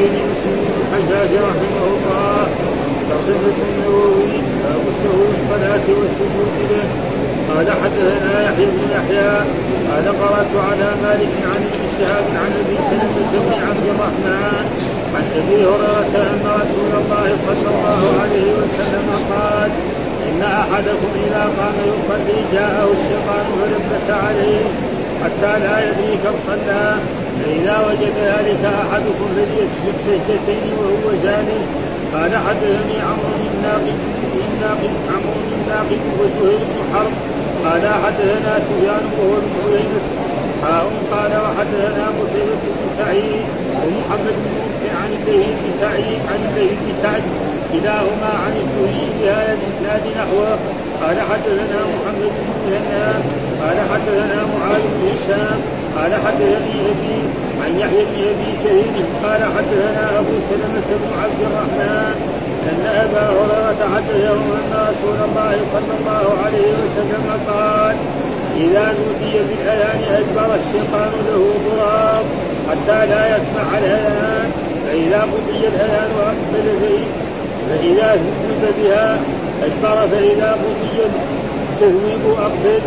حسين مسلم بن الحجاج رحمه الله ترجمة النووي باب السهو الصلاة والسجود له قال حدثنا يحيى بن يحيى قال قرأت على مالك عن ابن شهاب عن ابي سلمة بن عبد الرحمن عن ابي هريرة ان رسول الله صلى الله عليه وسلم قال ان احدكم اذا قام يصلي جاءه الشيطان فلبس عليه حتى لا يدري كم صلى فإذا وجد ذلك أحدكم فليسجد سجدتين وهو جالس قال حدثني عمرو بن ناقد بن ناقد عمرو بن ناقد وزهير بن حرب قال حدثنا سفيان وهو بن عيينة حاء قال وحدثنا قتيبة بن سعيد ومحمد بن مبكر عن الليث بن سعيد عن الليث بن سعد كلاهما عن الزهري بهذا الإسناد نحوه قال حدثنا محمد بن مهنا قال حدثنا معاذ بن هشام قال حدثني أبي عن يحيى بن أبي كريم قال حدثنا أبو سلمة بن عبد الرحمن أن أبا هريرة حدثه أن رسول الله صلى الله عليه وسلم قال إذا نودي بالاذان ادبر الشيطان له ضراب حتى لا يسمع الاذان فإذا قضي الاذان وأقبل فإذا ذهب بها ادبر فإذا قضي التهويب أقبل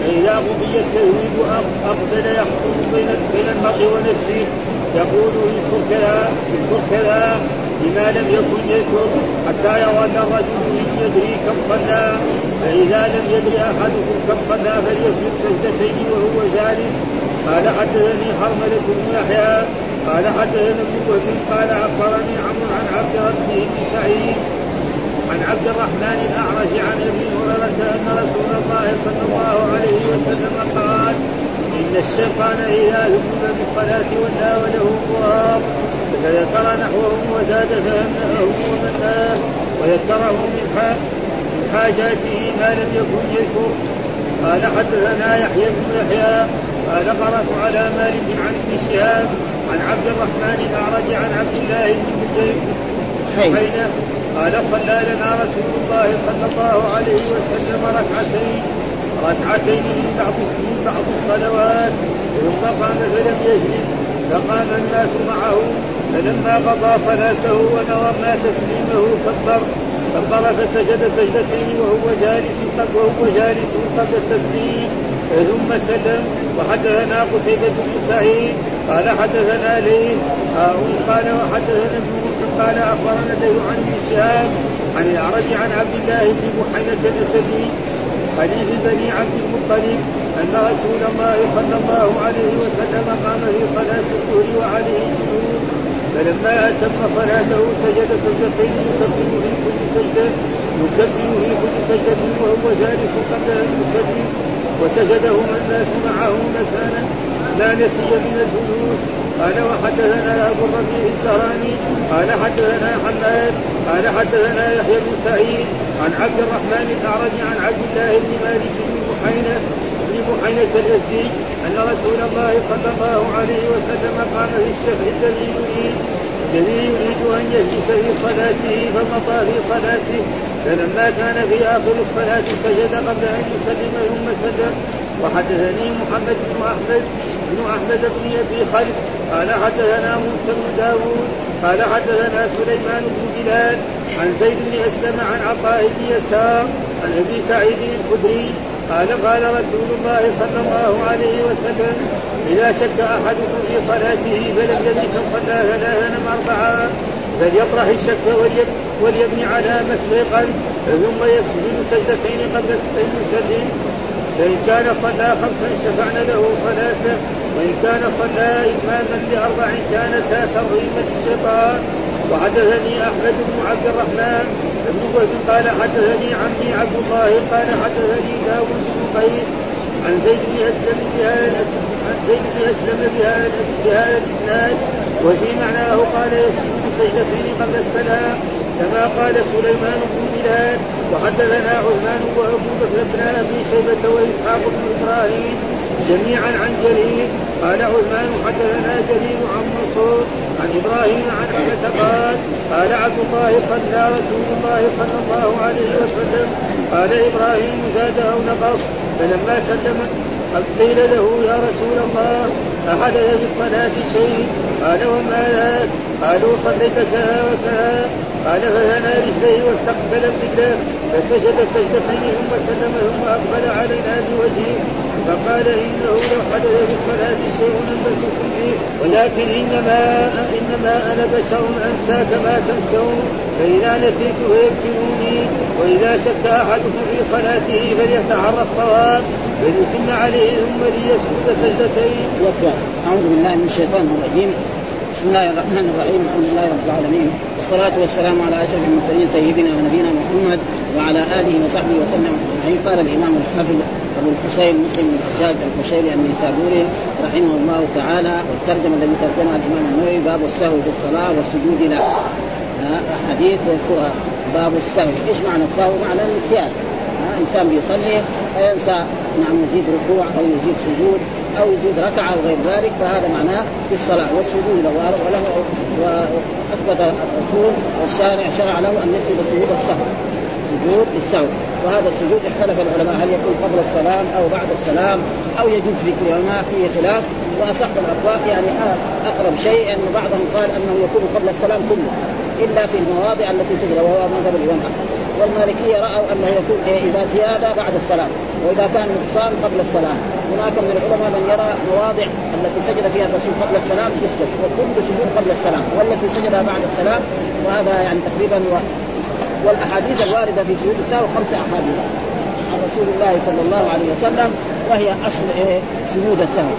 فإذا قضي التهويد أقبل يحكم بين المرء ونفسه يقول اذكر كذا اذكر كذا لما لم يكن يذكر حتى يظل الرجل يدري كم صلى فإذا لم يدري أحدكم كم صلى فليسجد سجدتين وهو جالس قال حدثني حرملة بن يحيى قال حدثنا ابن وهب قال أخبرني عمرو عن عبد ربه بن سعيد عن عبد الرحمن الأعرج عن أبي هريرة أن رسول الله صلى الله عليه وسلم قال إن الشيطان إذا ذكر بالصلاة وله غراب فذكر نحوه وزاد فهمه ومناه وذكره من حاجاته ما لم يكن يذكر قال حدثنا يحيى بن يحيى قال قرأت على مالك عن ابن شهاب عن عبد الرحمن الأعرج عن عبد الله بن حين قال صلى لنا رسول الله صلى الله عليه وسلم ركعتين. ركعتين من بعض من بعض الصلوات. ثم قام فلم يجلس فقام الناس معه. فلما قضى صلاته ونظرنا تسليمه كبر كبر فسجد سجدتين وهو جالس وهو جالس قبل التسليم. ثم سلم. وحدثنا قتيبة بن سعيد قال حدثنا ليث. قال وحدثنا ابن قال أخبرنا له عن ابن عن الأعرج عن عبد الله بن محينة الأسدي خليل بني عبد المطلب أن رسول الله صلى الله عليه وسلم قام في صلاة الظهر وعليه جنود. فلما أتم صلاته سجد سجدتين يكبر في كل سجدة يكبر في كل سجدة وهو جالس قبل أن يسلم وسجدهما الناس معه مكانا لا نسي من الجلوس قال وحدثنا أبو الربيع الزهراني. قال حدثنا حماد. قال حدثنا يحيى بن سعيد. عن عبد الرحمن الاعرج عن عبد الله بن مالك بن بحينه بن بحينه الأزدي أن رسول الله صلى الله عليه وسلم قام في الشفع الذي يريد الذي يريد أن يجلس في صلاته فمضى في صلاته. فلما كان في آخر الصلاة سجد قبل أن يسلم ثم سلم. وحدثني محمد بن أحمد بن أحمد بن أبي خلف قال حدثنا موسى بن داوود قال حدثنا سليمان بن بلال عن زيد بن أسلم عن عطاء بن يسار عن أبي سعيد الخدري قال قال رسول الله صلى الله عليه وسلم إذا شك أحدكم في صلاته فلم يدرك صلى ثلاثا أربعا فليطرح الشك وليبني على ما ثم يسجد سجدتين قبل ان يسلم فإن كان صلى خمسا شفعنا له صلاته وإن كان صلى إتماما لأربع كانتا ترغيبة الشيطان وحدثني أحمد بن عبد الرحمن بن وهب قال حدثني عمي عبد الله قال حدثني داود بن قيس عن زيد بن أسلم بهذا عن زيد بن أسلم بهذا بهذا الإسناد. وفي معناه قال يسجد سجدتين قبل السلام كما قال سليمان بن بلال وحدثنا عثمان وأبو بكر بن أبي شيبة وإسحاق بن إبراهيم جميعا عن جرير قال عثمان حدثنا جرير عن منصور عن إبراهيم عن عائشه قال قال عبد الله صلى رسول الله صلى الله عليه وسلم قال إبراهيم زاد أو نقص فلما سلم قيل له يا رسول الله أحدث في الصلاة شيء؟ قال وما ذاك؟ قالوا صليت كذا وكذا قال فثنى رجليه واستقبل القبلة فسجد سجدتين ثم سلم ثم أقبل علينا بوجهه. فقال إنه لو حدث في الصلاة شيء لم فيه ولكن إنما إنما أنا بشر أنسى كما تنسون. فإذا نسيت فيذكروني وإذا شك أحدكم في صلاته فليتحرى الصواب. فليتم عليه ثم ليسجد سجدتين. أعوذ بالله من الشيطان الرجيم. بسم الله الرحمن الرحيم الحمد لله رب العالمين والصلاة والسلام على أشرف المرسلين سيدنا ونبينا محمد وعلى آله وصحبه وسلم أجمعين. قال الإمام الحافظ أبو الحسين مسلم بن الحجاج القشيري النيسابوري رحمه الله تعالى والترجمة الذي ترجمها الإمام النووي باب السهو في الصلاة والسجود له. حديث يذكرها. باب السهو. إيش معنى السهو؟ معنى النسيان إنسان بيصلي فينسى نعم يزيد ركوع أو يزيد سجود. أو يزيد ركعة أو غير ذلك فهذا معناه في الصلاة. والسجود له وله وأثبت الرسول والشارع شرع له أن يسجد سجود السهو سجود للسهو. وهذا السجود اختلف العلماء هل يكون قبل السلام أو بعد السلام أو يجوز ذكر العلماء فيه خلاف. وأصح الاقوال يعني أقرب شيء أن بعضهم قال أنه يكون قبل السلام كله إلا في المواضع التي سجد وهو مذهب الإمام أحمد. والمالكية رأوا أنه يكون إيه إذا زيادة بعد السلام وإذا كان نقصان قبل السلام. هناك من العلماء من يرى مواضع التي سجد فيها الرسول قبل السلام يسجد وكل سجود قبل السلام والتي سجدها بعد السلام وهذا يعني تقريبا و... والأحاديث الواردة في سجود السهو خمس أحاديث عن رسول الله صلى الله عليه وسلم وهي أصل إيه سجود السهو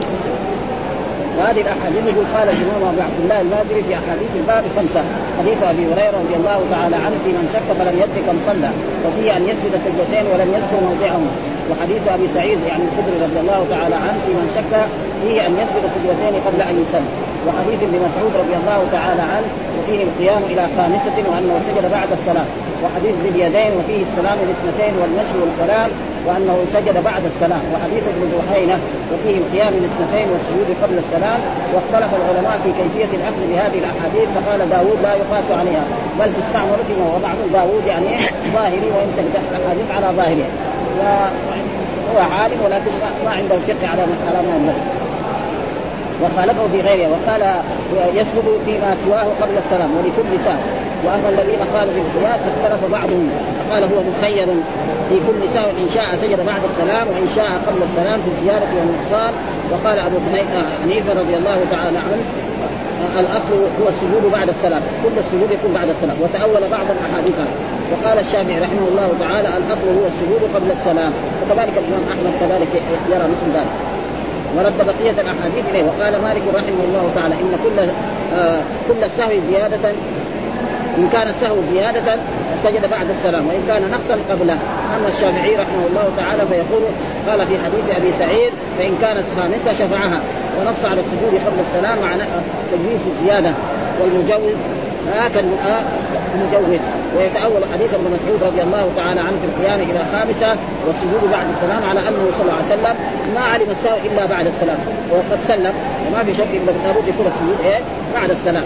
وهذه الأحاديث يقول قال الإمام أبو عبد الله المازري في أحاديث الباب خمسة. حديث أبي هريرة رضي الله تعالى عنه في من شك فلم يدرك كم صلى وفيه أن يسجد سجدتين ولم يذكر موضعهما. وحديث أبي سعيد يعني الخدري رضي الله تعالى عنه في من شك فيه أن يسجد سجدتين قبل أن يسلم وحديث ابن مسعود رضي الله تعالى عنه وفيه القيام إلى خامسة وأنه سجد بعد الصلاة. وحديث ذي اليدين وفيه السلام الاثنتين والمشي والكلام وأنه سجد بعد السلام. وحديث ابن بحينه وفيه القيام الاثنتين والسجود قبل السلام واختلف العلماء في كيفية الاخذ بهذه الأحاديث فقال داوود لا يقاس عليها. بل تستعمل فيما وضعه داوود يعني ظاهري ويمسك الأحاديث على ظاهرها وهو عالم ولكن ما عنده فقه على على ما وخالفه في غيره وقال يسجد فيما سواه قبل السلام ولكل سهو وأما الذين قالوا بالقياس اختلف بعضهم. قال هو مسير في كل سهو ان شاء سجد بعد السلام وإن شاء قبل السلام في الزياده والنقصان وقال أبو حنيفة رضي الله تعالى عنه الأصل هو السجود بعد السلام كل السجود يكون بعد السلام. وتأول بعض الأحاديث. وقال الشافعي رحمه الله تعالى الأصل هو السجود قبل السلام. وكذلك الإمام أحمد كذلك يرى مثل ذلك. ورد بقية الأحاديث إليه. وقال مالك رحمه الله تعالى إن كل آه كل السهو زيادة إن كان السهو زيادة سجد بعد السلام وإن كان نقصا قبله أما الشافعي رحمه الله تعالى فيقول قال في حديث أبي سعيد فإن كانت خامسة شفعها ونص على السجود قبل السلام مع تجويز الزيادة. والمجوز هكذا المجوز ويتأول حديث ابن مسعود رضي الله تعالى عنه في القيام إلى خامسة والسجود بعد السلام على أنه صلى الله عليه وسلم. ما علم السهو إلا بعد السلام. وقد سلم. وما في شك لابد يكون السجود إيه؟ بعد السلام.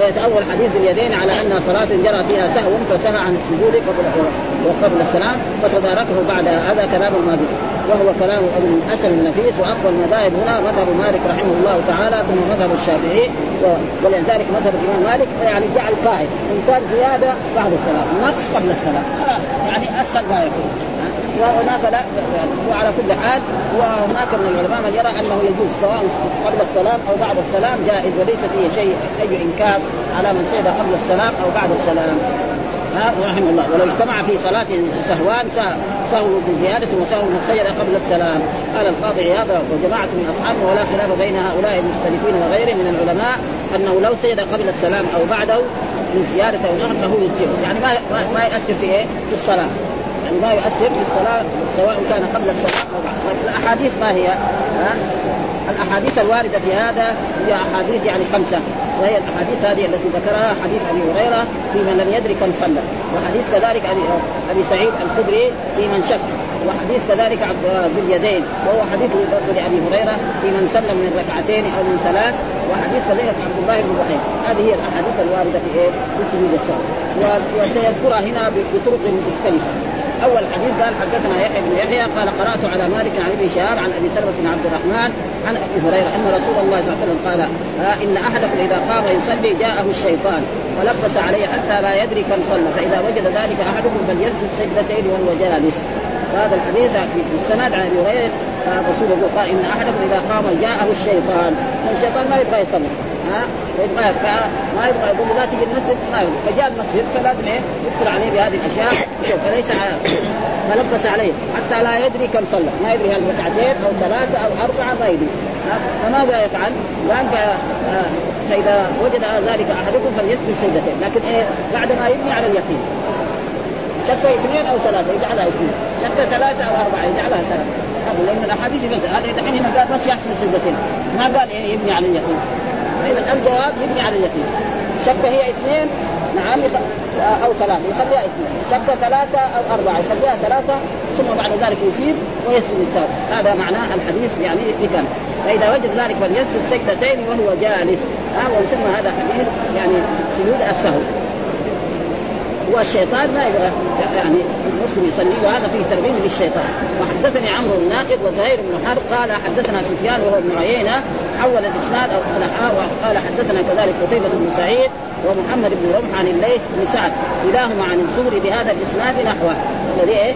ويتأول حديث اليدين على أنها صلاة جرى فيها سهو فسهى عن السجود وقبل السلام فتداركه بعد هذا كلام الماضي وهو كلام ابن الحسن النفيس وأقوى المذاهب هنا مذهب مالك رحمه الله تعالى ثم مذهب الشافعي. ولذلك مذهب الإمام مالك يعني جعل قاعدة إن كان زيادة بعد السلام نقص قبل السلام خلاص يعني أسهل ما يكون. وهناك لا وعلى كل حال وهناك من العلماء من يرى أنه يجوز سواء قبل السلام أو بعد السلام جائز وليس فيه شيء أي إنكار على من سجد قبل السلام أو بعد السلام. ها رحمه الله. ولو اجتمع في صلاة سهوان سهو بزيادة وسهو سجد قبل السلام. قال القاضي عياض وجماعة من أصحابه ولا خلاف بين هؤلاء المختلفين وغيرهم من العلماء أنه لو سجد قبل السلام أو بعده من زيادة أو نقص له يجزئه. يعني ما ما يؤثر في إيه؟ في الصلاة. يعني ما يؤثر في الصلاة سواء كان قبل الصلاة أو بعد. الأحاديث ما هي؟ ها؟ الأحاديث الواردة في هذا هي أحاديث يعني خمسة. وهي الأحاديث هذه التي ذكرها حديث أبي هريرة في من لم يدرك كم صلى. وحديث كذلك أبي سعيد الخدري في من شك. وحديث كذلك عبد ذي اليدين. وهو حديث لابي هريرة في من سلم من ركعتين أو من ثلاث. وحديث كذلك عبد الله بن بحير. هذه هي الأحاديث الواردة في إيه؟ في سجود السهو وسيذكرها هنا بطرق مختلفة. أول حديث قال حدثنا يحيى بن يحيى قال قرأت على مالك عن ابن شهاب عن أبي سلمة بن عبد الرحمن عن أبي هريرة أن رسول الله صلى الله عليه وسلم قال آه إن أحدكم إذا قام يصلي جاءه الشيطان ولبس عليه حتى لا يدري كم صلى فإذا وجد ذلك أحدكم فليسجد سجدتين وهو جالس. هذا الحديث في السند عن أبي هريرة الرسول يقول قال إن أحدكم إذا قام جاءه الشيطان الشيطان ما يبغى يصلي. ها؟ يبغى ما يبغى يقول لا تجي المسجد ما يبغى فجاء المسجد فلازم إيه؟ يدخل عليه بهذه الأشياء. فليس فلبس عليه. حتى لا يدري كم صلى. ما يدري هل ركعتين أو ثلاثة أو أربعة ما يدري. فماذا يفعل؟ الآن فإذا وجد ذلك أحدكم فليسجد سجدتين. لكن إيه؟ بعد ما يبني على اليقين. شك اثنين أو ثلاثة يجعلها اثنين. شك ثلاثة أو أربعة يجعلها ثلاثة. لأن الأحاديث هذا دحين هنا قال بس يحصل سجدتين. ما قال إيه؟ يبني على اليقين. فإذا الجواب يبني على اليقين. شك هي اثنين نعم أو ثلاثة يخليها اثنين. شك ثلاثة أو أربعة يخليها ثلاثة ثم بعد ذلك يسير ويسجد السهو هذا معناه الحديث يعني بكم فإذا وجد ذلك فليسجد سجدتين وهو جالس. ها ويسمى هذا حديث يعني سجود السهو. والشيطان ما يعني المسلم يصلي وهذا فيه ترغيب للشيطان. وحدثني عمرو الناقد وزهير بن حرب قال حدثنا سفيان وهو ابن عيينة حول الإسناد أو وقال حدثنا كذلك قتيبة بن سعيد ومحمد بن رمح عن الليث بن سعد كلاهما عن الزهري بهذا الإسناد نحوه. الذي إيه؟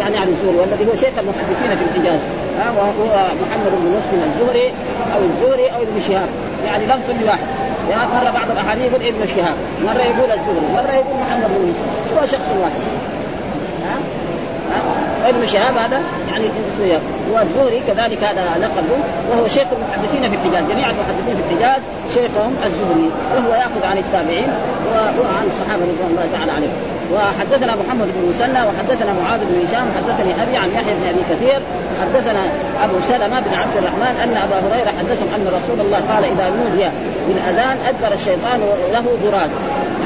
يعني عن الزهري والذي هو شيخ المحدثين في الحجاز. وهو محمد بن مسلم الزهري أو الزهري أو ابن شهاب. يعني لفظ واحد. مره بعض الأحاديث يقول ابن شهاب. مرة يقول الزهري مرة يقول محمد بن مسلم هو شخص واحد. ها؟ ابن شهاب هذا يعني اسمه والزهري كذلك هذا لقبه وهو شيخ المحدثين في الحجاز جميع المحدثين في الحجاز شيخهم الزهري وهو يأخذ عن التابعين وعن الصحابة رضوان الله تعالى عليهم. وحدثنا محمد بن مسنى وحدثنا معاذ بن هشام حدثني أبي عن يحيى بن أبي كثير حدثنا أبو سلمة بن عبد الرحمن أن أبا هريرة حدثهم أن رسول الله قال إذا نودي بالاذان أدبر الشيطان له براد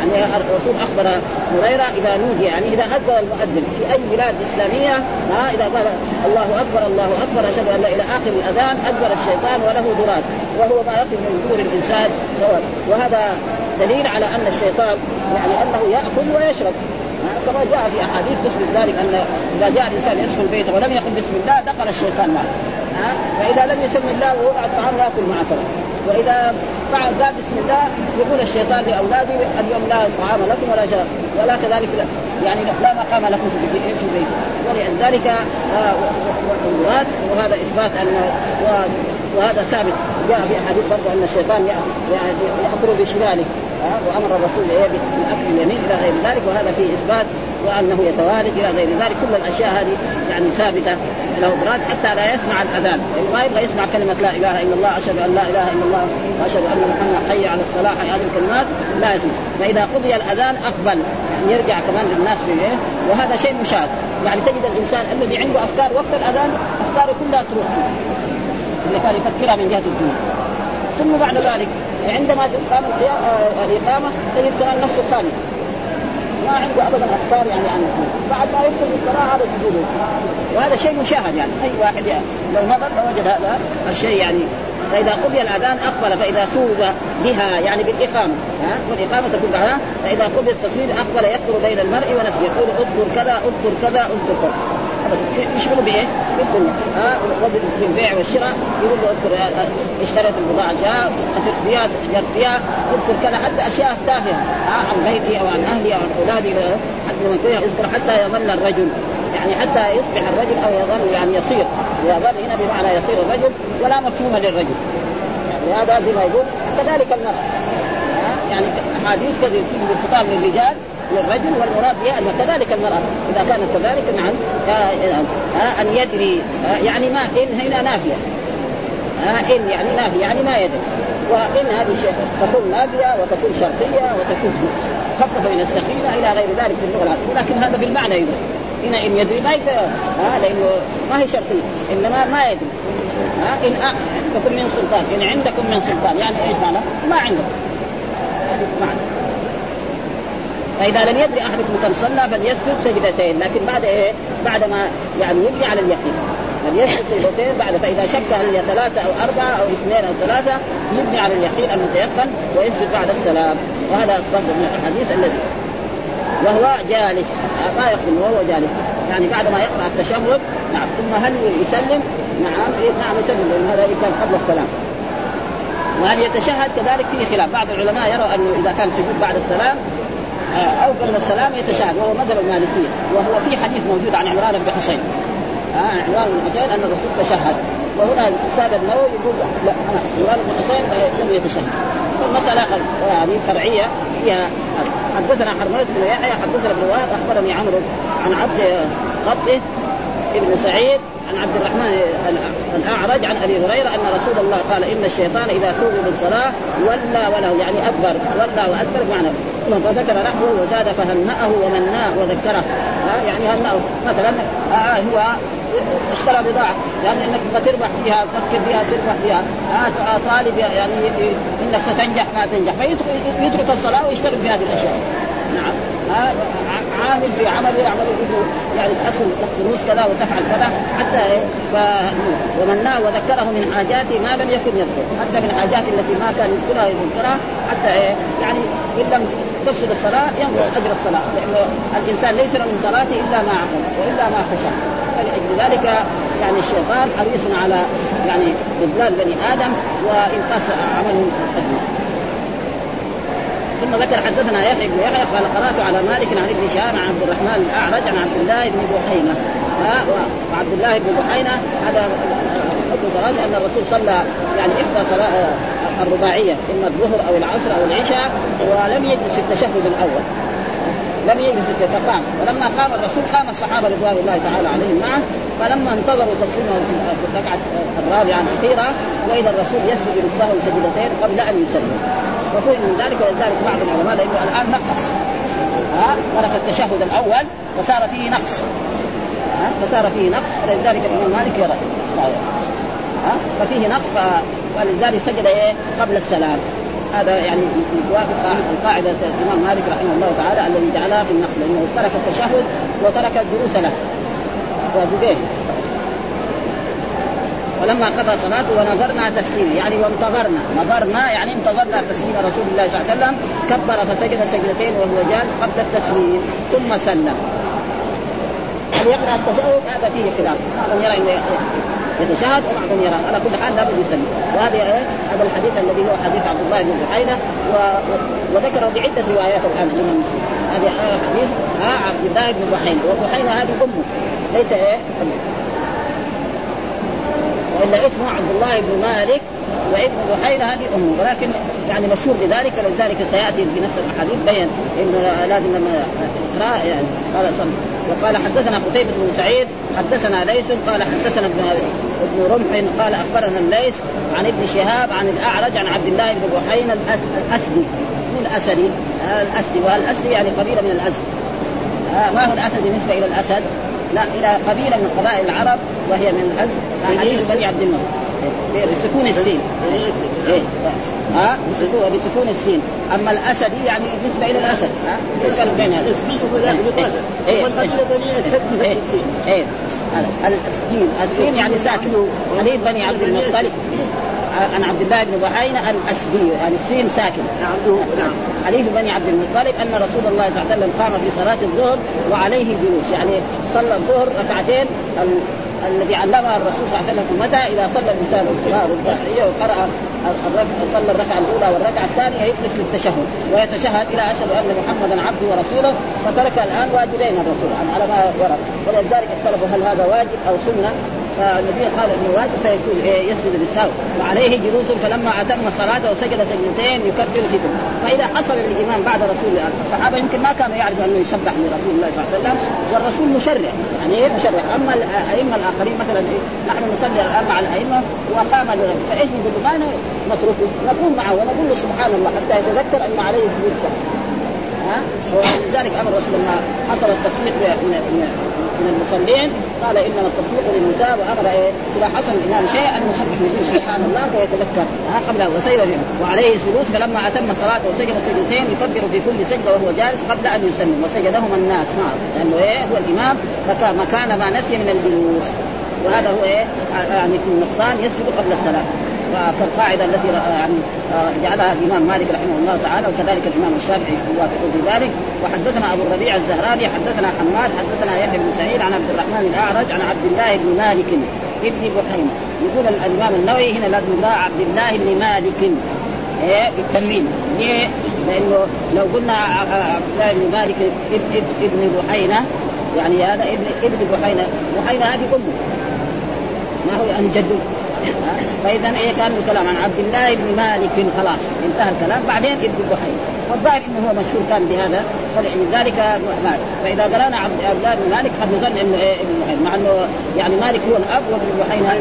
يعني الرسول أخبر هريرة إذا نودي. يعني إذا اذن المؤذن في أي بلاد إسلامية ها إذا قال الله أكبر الله أكبر أشهد أن إلى آخر الأذان أدبر الشيطان وله براد وهو ما يقف من دور الإنسان سواء. وهذا دليل على أن الشيطان يعني أنه يأكل ويشرب. كما جاء في أحاديث تثبت ذلك أن إذا جاء الإنسان يدخل بيته ولم يقل بسم الله دخل الشيطان معه. فاذا لم يسم الله ووضع الطعام يأكل معه. كمان وإذا فعل قال بسم الله يقول الشيطان لأولاده اليوم لا طعام لكم ولا شراب. ولا كذلك يعني لا مقام لكم في البيت ولذلك آه والمراد وهذا إثبات ان وهذا ثابت. جاء في أحاديث برضه أن الشيطان يأكل بشماله وأمر الرسول بالاكل اليمين إلى غير ذلك وهذا فيه إثبات وأنه يتوالد إلى غير ذلك. كل الأشياء هذه يعني ثابتة له براد حتى لا يسمع الأذان. يعني ما يبغى يسمع كلمة لا إله إلا الله أشهد أن لا إله إلا الله وأشهد أن محمد حي على الصلاة هذه الكلمات لا يسمع. فإذا قضي الأذان أقبل يعني يرجع كمان للناس في إيه وهذا شيء مشاهد. يعني تجد الإنسان الذي عنده أفكار وقت الأذان أفكاره كلها تروح. اللي كان يفكرها من جهة الدنيا. ثم بعد ذلك عندما تقام الإقامة تجد كمان نفسه خالي ما عنده ابدا افكار يعني عن بعد ما يدخل الصلاة هذا سجوده وهذا شيء مشاهد يعني. أي واحد يعني. لو نظر لوجد هذا الشيء يعني. فإذا قضي الأذان أقبل فإذا توب بها يعني بالإقامة. ها؟ والإقامة تكون بعدها فإذا قضي التصوير أقبل يخطر بين المرء ونفسه. يقول اذكر كذا اذكر كذا اذكر كذا. يشغلوا بإيه؟ بالدنيا ها؟ في البيع والشراء يقول له أذكر اشتريت البضاعة جاء خسرت فيها تجرت فيها أذكر كذا حتى أشياء تافهة. عن بيتي أو عن أهلي أو عن أولادي حتى لما يذكر حتى يظل الرجل. يعني حتى يصبح الرجل أو يظل يعني يصير. يظل هنا بمعنى يصير الرجل ولا مفهوم للرجل. يعني هذا زي ما يقول كذلك المرأة. يعني احاديث كثير تيجي بالخطاب للرجال للرجل والمراد بها ان كذلك المرأة. إذا كانت كذلك نعم. أن يدري يعني ما إن هنا نافية. إن يعني نافية يعني ما يدري. وإن هذه تكون نافية وتكون شرطية وتكون خفف من السخينه إلى غير ذلك في اللغة ولكن هذا بالمعنى يقول. هنا إن يدري ما يدري ها لأنه ما هي شرطية. إنما ما يدري. ها إن عندكم من سلطان. إن عندكم من سلطان. يعني إيش معنى؟ ما عندكم. معنى فإذا لم يدري أحدكم كم صلى فليسجد سجدتين لكن بعد إيه؟ بعد ما يعني يبني على اليقين. فليسجد سجدتين بعد فإذا شك هل ثلاثة أو أربعة أو اثنين أو ثلاثة يبني على اليقين المتيقن ويسجد بعد السلام. وهذا برضه من الأحاديث الذي وهو جالس ما يقوم وهو جالس. يعني بعد ما يقرأ التشهد نعم ثم هل يسلم؟ نعم إيه، نعم يسلم لأن هذا كان قبل السلام. وهل يتشهد؟ كذلك فيه خلاف. بعض العلماء يرى أنه إذا كان سجود بعد السلام أو قبل السلام يتشهد وهو مذهب المالكية وهو في حديث موجود عن عمران بن حسين. آه عمران بن حسين أن الرسول تشهد وهنا السابق النووي يقول لا عمران بن حسين لم يتشهد. فالمسألة يعني فرعية فيها حدثنا حرملة بن يحيى حدثنا ابن وهب أخبرني عمرو عن عبد قبه ابن سعيد عن عبد الرحمن الأعرج عن أبي هريرة أن رسول الله قال إن الشيطان إذا توب بالصلاة ولى وله يعني أكبر ولى وأكبر بمعنى فذكر نحوه وزاد فهنأه ومناه وذكره. يعني هنأه. مثلا آه, آه، هو اشترى بضاعة. يعني إنك تربح فيها تفكر فيها تربح فيها. آه طالب يعني إنك ستنجح ما تنجح. فيترك الصلاة ويشتغل في هذه الأشياء. نعم. عامل في عمل يعمل يعني تحصل فلوس كذا وتفعل كذا حتى ف... ومناه وذكره من حاجاته ما لم يكن يذكر حتى من الحاجات التي ما كان يذكرها يذكرها حتى إيه يعني إن لم تفسد الصلاة ينقص أجر الصلاة لأنه الإنسان ليس له من صلاته إلا ما عقل وإلا ما خشع فلأجل ذلك يعني الشيطان حريص على يعني إضلال بني آدم وإنقاص عملهم أجمع ثم ذكر حدثنا يحيى بن يحيى قال قرأت على مالك عن ابن شهاب عن عبد الرحمن الأعرج عن عبد الله بن بحينة. وعبد الله بن بحينة هذا حكم صلاة ان الرسول صلى يعني إحدى صلاة الرباعية إما الظهر أو العصر أو العشاء ولم يجلس التشهد الأول. لم يجلس فقام ولما قام الرسول قام الصحابة رضوان الله تعالى عليهم معه فلما انتظروا تسليمه في الركعة الرابعة الأخيرة واذا الرسول يسجد للسهو سجدتين قبل أن يسلم وفهم من ذلك ولذلك بعض العلماء لأنه الآن نقص. ها؟ ترك التشهد الأول فصار فيه نقص. ها؟ فصار فيه نقص. ولذلك الإمام مالك يرى. ها؟ ففيه نقص ولذلك سجد إيه؟ قبل السلام. هذا يعني يوافق القاعدة الإمام مالك رحمه الله تعالى الذي جعلها في النقل لأنه ترك التشهد وترك الجلوس له. واجبين. ولما قضى صلاته ونظرنا تسليمه يعني وانتظرنا. نظرنا يعني انتظرنا تسليم رسول الله صلى الله عليه وسلم كبر فسجد سجدتين وهو جالس قبل التسليم ثم سلم. هل يقرأ التشهد؟ هذا فيه خلاف. بعضهم يرى إنه يتشهد وبعضهم يرى على كل حال لابد يسلم وهذا إيه؟ هذا الحديث الذي هو حديث عبد الله بن بحينه و... وذكره بعده روايات الان الامام مسلم هذا حديث ها عبد الله بن بحينه وبحينه هذه امه ليس إيه والا اسمه عبد الله بن مالك وابن بحيره هذه امه ولكن يعني مشهور بذلك ولذلك سياتي في نفس الحديث بين انه لازم لما اقرا يعني قال وقال حدثنا قتيبة بن سعيد حدثنا ليس قال حدثنا ابن ابن رمح قال أخبرنا الليث عن ابن شهاب عن الأعرج عن عبد الله بن بحين الأسدي. من الأسدي؟ الأسدي. والأسدي يعني قبيلة من الأسد. ما هو الأسد بالنسبة إلى الأسد؟ لا إلى قبيلة من قبائل العرب وهي من الازد حديث بني عبد المطلب. بسكون السين. إيه ها بسكون بسكون السين. أما الاسدي يعني بالنسبة إلى الأسد ها الفرق بين هذا إيه إيه إيه السين. السين يعني ساكن. حديث بني عبد المطلب. عن عبد الله بن بحينة الأسدي يعني السين ساكن. نعم نعم. حديث بني عبد المطلب أن رسول الله صلى الله عليه وسلم قام في صلاة الظهر وعليه جلوس. يعني صلى الظهر ركعتين الذي علمها الرسول صلى الله عليه وسلم امته إذا صلى الإنسان الصلاة الرباعيه وقرأ صلى الركعة الأولى والركعة الثانية يجلس للتشهد ويتشهد إلى أشهد أن محمدا عبده ورسوله فترك الآن واجبين الرسول على ما ورد. ولذلك اختلفوا هل هذا واجب أو سنة. فالنبي قال إنه واجب فيكون إيه يسجد للسهو وعليه جلوس فلما أتم صلاته وسجد سجدتين يكبر في فإذا حصل الامام بعد رسول الله الصحابة يمكن ما كانوا يعرفوا أنه يسبح لرسول الله صلى الله عليه وسلم والرسول مشرع يعني إيه مشرع. أما الأئمة الآخرين مثلا إيه نحن نصلي الآن مع الأئمة وقام فإيش نقول؟ ما نتركه نقول معه ونقول له سبحان الله حتى يتذكر أن عليه سجود ها ولذلك أمر لما حصل التصفيق من من المصلين. قال إنما التصفيق للنساء وأمر إيه؟ إذا حصل الإمام شيء أن يسبح سبحان الله فيتذكر. ها قبل وسير وعليه جلوس فلما أتم صلاته وسجد سجدتين يكبر في كل سجدة وهو جالس قبل أن يسلم. وسجدهما الناس معه. لأنه إيه؟ هو الإمام. مكان ما نسي من الجلوس. وهذا هو إيه؟ يعني في النقصان يسجد قبل السلام كالقاعده التي يعني جعلها الإمام مالك رحمه الله تعالى وكذلك الإمام الشافعي يوافق في ذلك. وحدثنا أبو الربيع الزهراني حدثنا حماد حدثنا يحيى بن سعيد عن عبد الرحمن الأعرج عن عبد الله بن مالك ابن بحيم. يقول الإمام النووي هنا لازم عبد الله بن مالك. إيه؟ بالتنوين. ليه؟ لأنه لو قلنا عبد الله بن مالك ابن بحينة يعني هذا ابن ابن بحينة. بحينة هذه أمه. ما هو يعني جده. فإذا إيه كان الكلام عن عبد الله بن مالك خلاص. انتهى الكلام. بعدين ابن بحينه والظاهر أنه هو مشهور كان بهذا. فلذلك مالك فإذا قرأنا عبد الله بن مالك قد نظن أنه إيه ابن بحينه مع أنه يعني مالك هو الأب وابن بحينه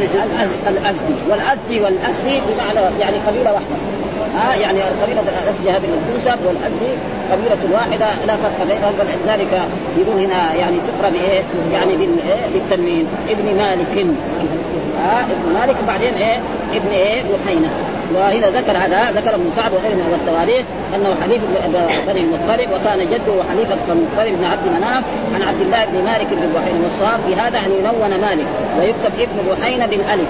الأزدي. والأزدي والاسدي بمعنى يعني قبيلة واحدة. ها يعني قبيلة الاسدي هذه اللي تنسب والاسدي قبيلة واحدة لا فرق بينهم ولذلك يقول هنا يعني تقرا بايه؟ يعني بالتنوين ابن مالك ها ابن مالك وبعدين إيه؟ ابن إيه؟ بحينه وهنا ذكر هذا ذكر ابن سعد وغيره من التواريخ أنه حليف بني المطلب وكان جده حليفة المطلب بن عبد مناف عن عبد الله بن مالك بن بحينه والصواب في هذا أن ينون مالك ويكتب ابن بحينه بالألف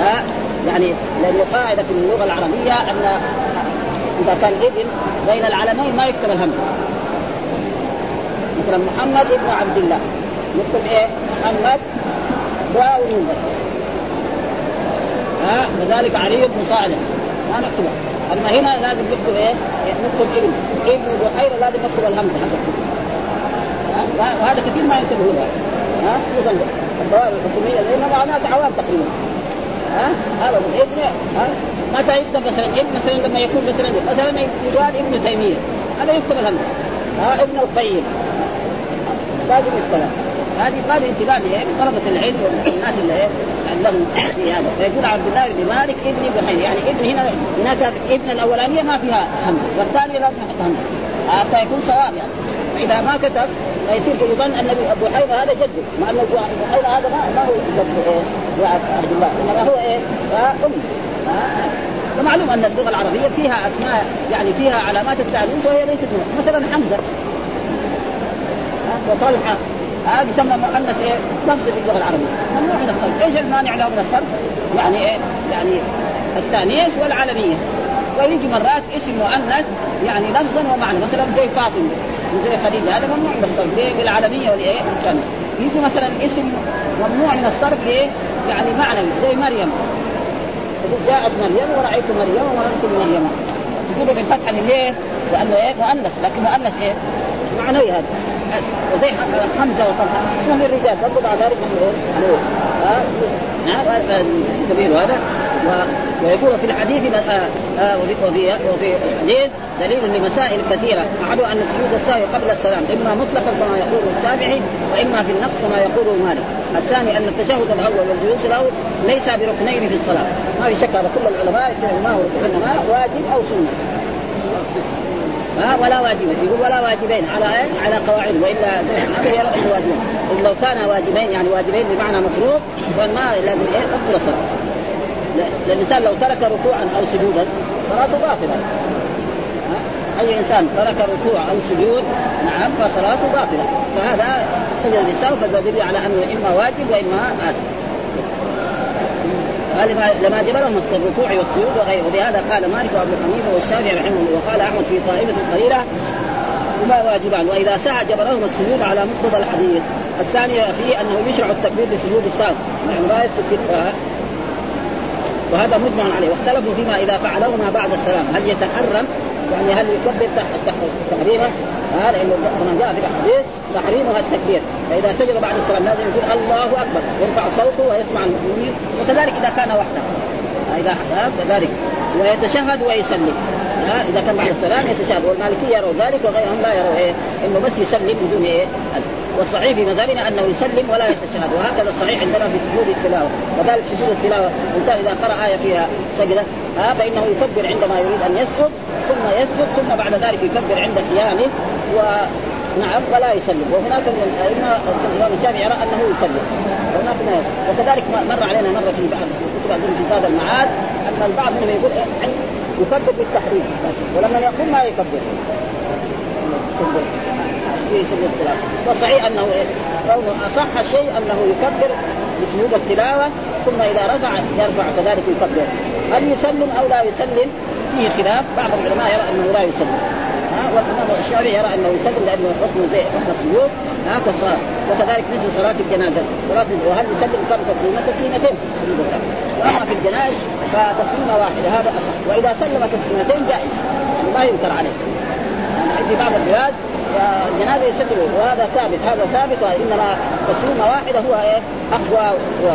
ها يعني لأنه قاعدة في اللغة العربية أن إذا كان ابن بين العلمين ما يكتب الهمزه مثلا محمد ابن عبد الله. يكتب إيه؟ محمد واو. بس ها؟ كذلك علي بن صالح. ما نكتبه. أما هنا لازم نكتب إيه؟ نكتب ابن. ابن بحيرة لازم نكتب الهمزة حقته وهذا كثير ما ينتبهوا له ها؟ الضوابط الحكومية. لأن مع ناس عوام تقريبا. ها؟ هذا ابن. ها؟ متى يكتب مثلا؟ ابن مثلا لما يكون مثلا مثلا يقال ابن تيمية. هذا يكتب الهمزة. ها ابن القيم. لازم يكتب هذه قال انتباه طلبة العلم والناس اللي إيه لهم في هذا. فيقول عبد الله بن مالك ابن بحير. يعني ابن هنا هناك ابن الأولانية ما فيها همزة. والثانية لازم يحط همزة. حتى يكون صواب يعني. فإذا ما كتب فيصير يظن أن أبو حيرة هذا جده مع أن أبو حيرة هذا ما, هو جد. إيه؟ عبد الله. إنما هو إيه؟ أم. ومعلوم أن اللغة العربية فيها أسماء يعني فيها علامات التانيث وهي ليست مثلا حمزة. وطلحة. هذه تسمى مؤنث إيه؟ لفظ في اللغة العربية. ممنوع من الصرف، إيش المانع له من الصرف؟ يعني إيه؟ يعني التانيث والعالميه ويجي مرات اسم مؤنث يعني لفظا ومعنى. مثلا زي فاطمة زي خديجة. هذا ممنوع من الصرف؟ بالعالميه والإيه؟ يجي مثلا اسم ممنوع من الصرف ليه؟ يعني معنوي. زي مريم. تقول جاءت مريم ورأيت مريم ومررت بمريم تقول بالفتحة ليه؟ لأنه إيه؟ مؤنث لكن مؤنث إيه؟ معنوي هذا وزي حمزة وطلحة. اسمهم الرجال برضو بعد ذلك من كبير هذا ويقول في الحديث وفي وفي الحديث دليل لمسائل كثيرة. احدها أن سجود السهو قبل السلام إما مطلقا كما يقول الشافعي وإما في النقص كما يقول مالك الثاني أن التشهد الأول والجلوس الأول ليس بركنين في الصلاة. ما في شك هذا كل العلماء ما هو واجب أو سنة. ها ولا واجبين. يقول ولا واجبين. على إيه؟ على قواعد. وإلا يرى انه واجبين لو كان واجبين يعني واجبين بمعنى مفروض فما لازم إيه؟ صلاة. الإنسان لو ترك ركوعا أو سجودا صلاته باطلة. أي إنسان ترك ركوع أو سجود نعم فصلاته باطلة. فهذا سجد الإنسان فدل على أنه إما واجب وإما آدم. لما لما جبرهم الركوع والسجود وغيره. ولهذا قال مالك وأبو حنيفة والشافعي رحمه الله وقال أحمد في طائفة قليلة هما واجبان. وإذا سعى جبرهم السجود على مقتضى الحديث. الثاني فيه أنه يشرع التكبير لسجود السهو يعني لا يسجد وهذا مجمع عليه. واختلفوا فيما إذا فعلهما بعد السلام. هل يتحرم؟ يعني هل يكبر تحريمه هذا لأنه كما جاء في الحديث تحريمها التكبير. فإذا سجد بعد السلام لازم يقول الله أكبر. يرفع صوته ويسمع المؤمنين. وكذلك إذا كان وحده. إذا كذلك. ويتشهد ويسلم. إذا كان بعد السلام يتشهد. والمالكية يروا ذلك وغيرهم لا يروا إيه. إنه بس يسلم بدون إيه. والصحيح في مذهبنا أنه يسلم ولا يتشهد وهكذا الصحيح عندنا في سجود التلاوة. وذلك سجود التلاوة. الإنسان إذا قرأ آية فيها سجدة ها فإنه يكبر عندما يريد أن يسجد ثم يسجد ثم بعد ذلك يكبر عند قيامه و نعم ولا يسلم. وهناك من الائمه الإمام الشافعي يرى أنه يسلم. وهناك من وكذلك مر علينا مرة في بعض كتب في زاد المعاد أن البعض منهم يقول إيه يكبر بالتحريم ولما يقوم ما يكبر. في التلاوه والصحيح أنه إيه؟ أصح الشيء أنه يكبر بسجود التلاوة ثم إذا رفع يرفع كذلك يكبر. هل يسلم أو لا يسلم؟ فيه خلاف. بعض العلماء يرى أنه لا يسلم. والإمام الشافعي يرى أنه يسلم لأنه حكم زي حكم السجود. ها؟ كالصلاه وكذلك مثل صلاة الجنازة. صلاة وهل يسلم كم تسليمة؟ تسليمتين. وأما في الجنائز فتسليمة واحدة. هذا أصح. وإذا سلم تسليمتين جائز. ما ينكر عليه. يعني في بعض البلاد الجنازه يسلموا وهذا ثابت هذا ثابت وإنما تسليمه واحدة هو إيه؟ اقوى و... و...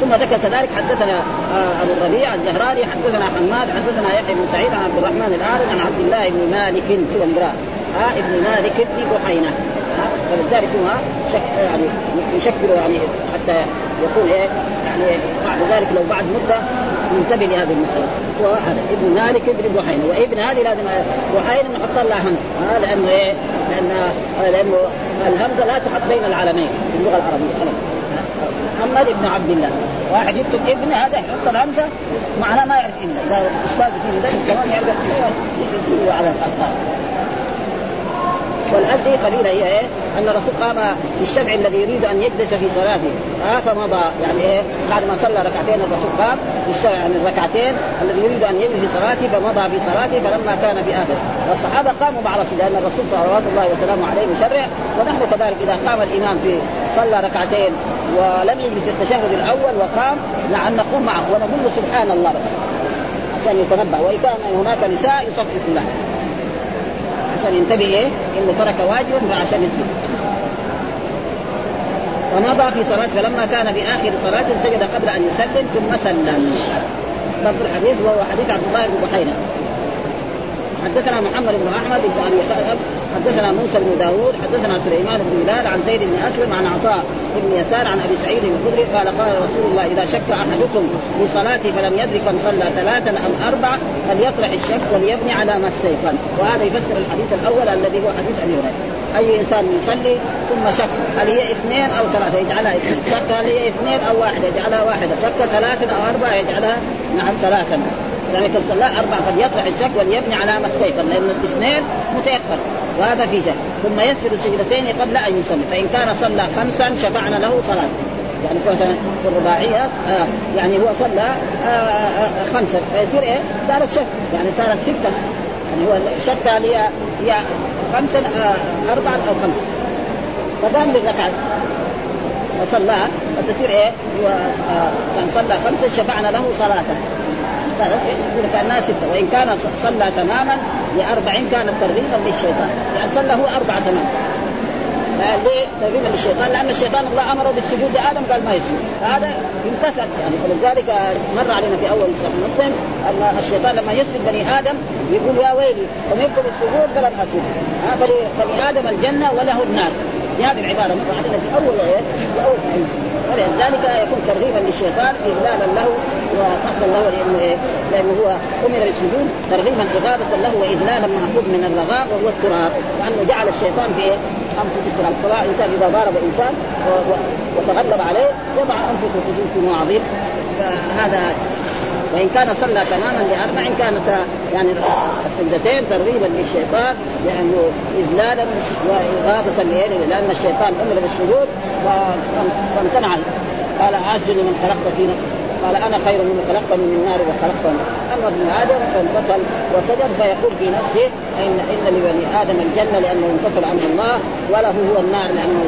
ثم ذكر كذلك حدثنا آه أبو الربيع الزهراني حدثنا حماد حدثنا يحيى بن سعيد عن عبد الرحمن الاعرج عن عبد الله بن مالك كذا نقرا آه ابن مالك بن بحينة فلذلك هو شك يعني يشكل يعني حتى يكون إيه؟ يعني بعد ذلك لو بعد مدة ينتبه لهذه المسألة. هو هذا. ابن مالك ابن بحينة. وابن هذه لازم بحينة نحط لها همزه آه لأنه إيه؟ لأن لأنه الهمزة لا تحط بين العلمين في اللغة العربية. ابدا محمد ابن عبد الله. واحد يكتب ابن هذا يحط الهمزة معناه ما يعرف إلا. إذا أستاذ في مدرس كمان يعرف على الأطفال والأزدي قليلة هي إيه؟ أن الرسول قام في الشفع الذي يريد أن يجلس في صلاته. آه فمضى يعني إيه؟ بعد ما صلى ركعتين الرسول قام في الشفع يعني الركعتين الذي يريد أن يجلس في صلاته فمضى في صلاته فلما كان في آخر والصحابة قاموا مع الرسول لأن الرسول صلوات الله وسلامه عليه مشرع ونحن كذلك إذا قام الإمام في صلى ركعتين ولم يجلس التشهد الأول وقام نعم نقوم معه ونقول سبحان الله بس. عشان يتنبه وإن كان هناك نساء يصفق الله. عشان ينتبه إيه؟ إنه ترك واجبا عشان يسجد ومضى في صلاة فلما كان في آخر صلاة سجد قبل أن يسلم ثم سلم. لفظ الحديث وهو حديث عبد الله بن بحيرة. حدثنا محمد بن أحمد بن خلف حدثنا موسى بن داوود حدثنا سليمان بن بلال عن زيد بن أسلم عن عطاء بن يسار عن أبي سعيد الخدري قال قال رسول الله إذا شك أحدكم في صلاته فلم يدرك أن صلى ثلاثا أم اربعه فليطرح الشك وليبني على ما استيقن. وهذا يفسر الحديث الأول الذي هو حديث أبي هريرة. أي إنسان يصلي ثم شك هل هي اثنين أو ثلاثة؟ يجعلها اثنين. شك هل هي اثنين أو واحدة؟ يجعلها واحدة. شك ثلاثا أو أربعة؟ يجعلها نعم ثلاثا. يعني كان صلى أربع فليطرح الشك وليبني على ما استيقن لأن الاثنين متيقن وهذا في شك ثم يسجد سجدتين قبل أن يصلي فإن كان صلى خمسا شفعنا له صلاة. يعني مثلا في الرباعية آه يعني هو صلى آه آه خمسا فيصير إيه؟ صارت شك. يعني صارت ستا يعني هو الشك هي هي خمسا آه أربعا أو خمسا فقام بالركعة وصلى فتصير إيه؟ هو آه كان صلى خمسا شفعنا له صلاة. كانها ستة وإن كان صلى تماما لاربع كانت ترغيبا للشيطان يعني صلى هو أربعة تماما. ليه؟ ترغيبا للشيطان؟ لأن الشيطان الله أمره بالسجود لآدم قال ما يسجد. فهذا امتثل يعني فلذلك مر علينا في أول صحيح مسلم أن الشيطان لما يسجد بني آدم يقول يا ويلي امرت بالسجود فلم اسجد فبني آدم الجنة وله النار. بهذه العباره مر علينا في أول إيه؟ اول ولذلك يكون ترغيبا للشيطان اذلالا له وقصدا له لأنه إيه؟ لأنه هو أمر بالسجود ترغيبا اغاظه له واذلالا مأخوذ من الرغاء وهو التراب وأنه جعل الشيطان في إيه؟ أنفس التراب سواء انسان إذا ضارب إنسان وتغلب عليه يضع أنفسه في جنس عظيم فهذا وإن كان صلى تماما لأربع كانت يعني السجدتين ترغيبا للشيطان لأنه اذلالا واغاظه لأن الشيطان أمر بالسجود فامتنع. قال اسجد لمن خلقت فينا قال أنا خير من خلقتني من نار وخلقتني. أما ابن آدم فانفصل وسجد فيقول في نفسه ان إن لبني آدم الجنة لأنه انفصل عن الله وله هو النار لأنه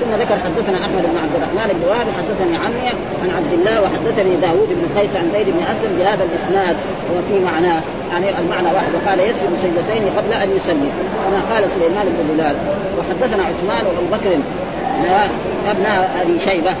ثم ذكر حدثنا أحمد بن عبد الرحمن بن وهب حدثني عمي عن عبد الله وحدثني داوود بن قيس عن زيد بن أسلم بهذا الإسناد وفي معناه يعني المعنى واحد وقال يسجد سجدتين قبل أن يسلم كما قال سليمان بن بلال. وحدثنا عثمان وأبو بكر ابناء أبي شيبة.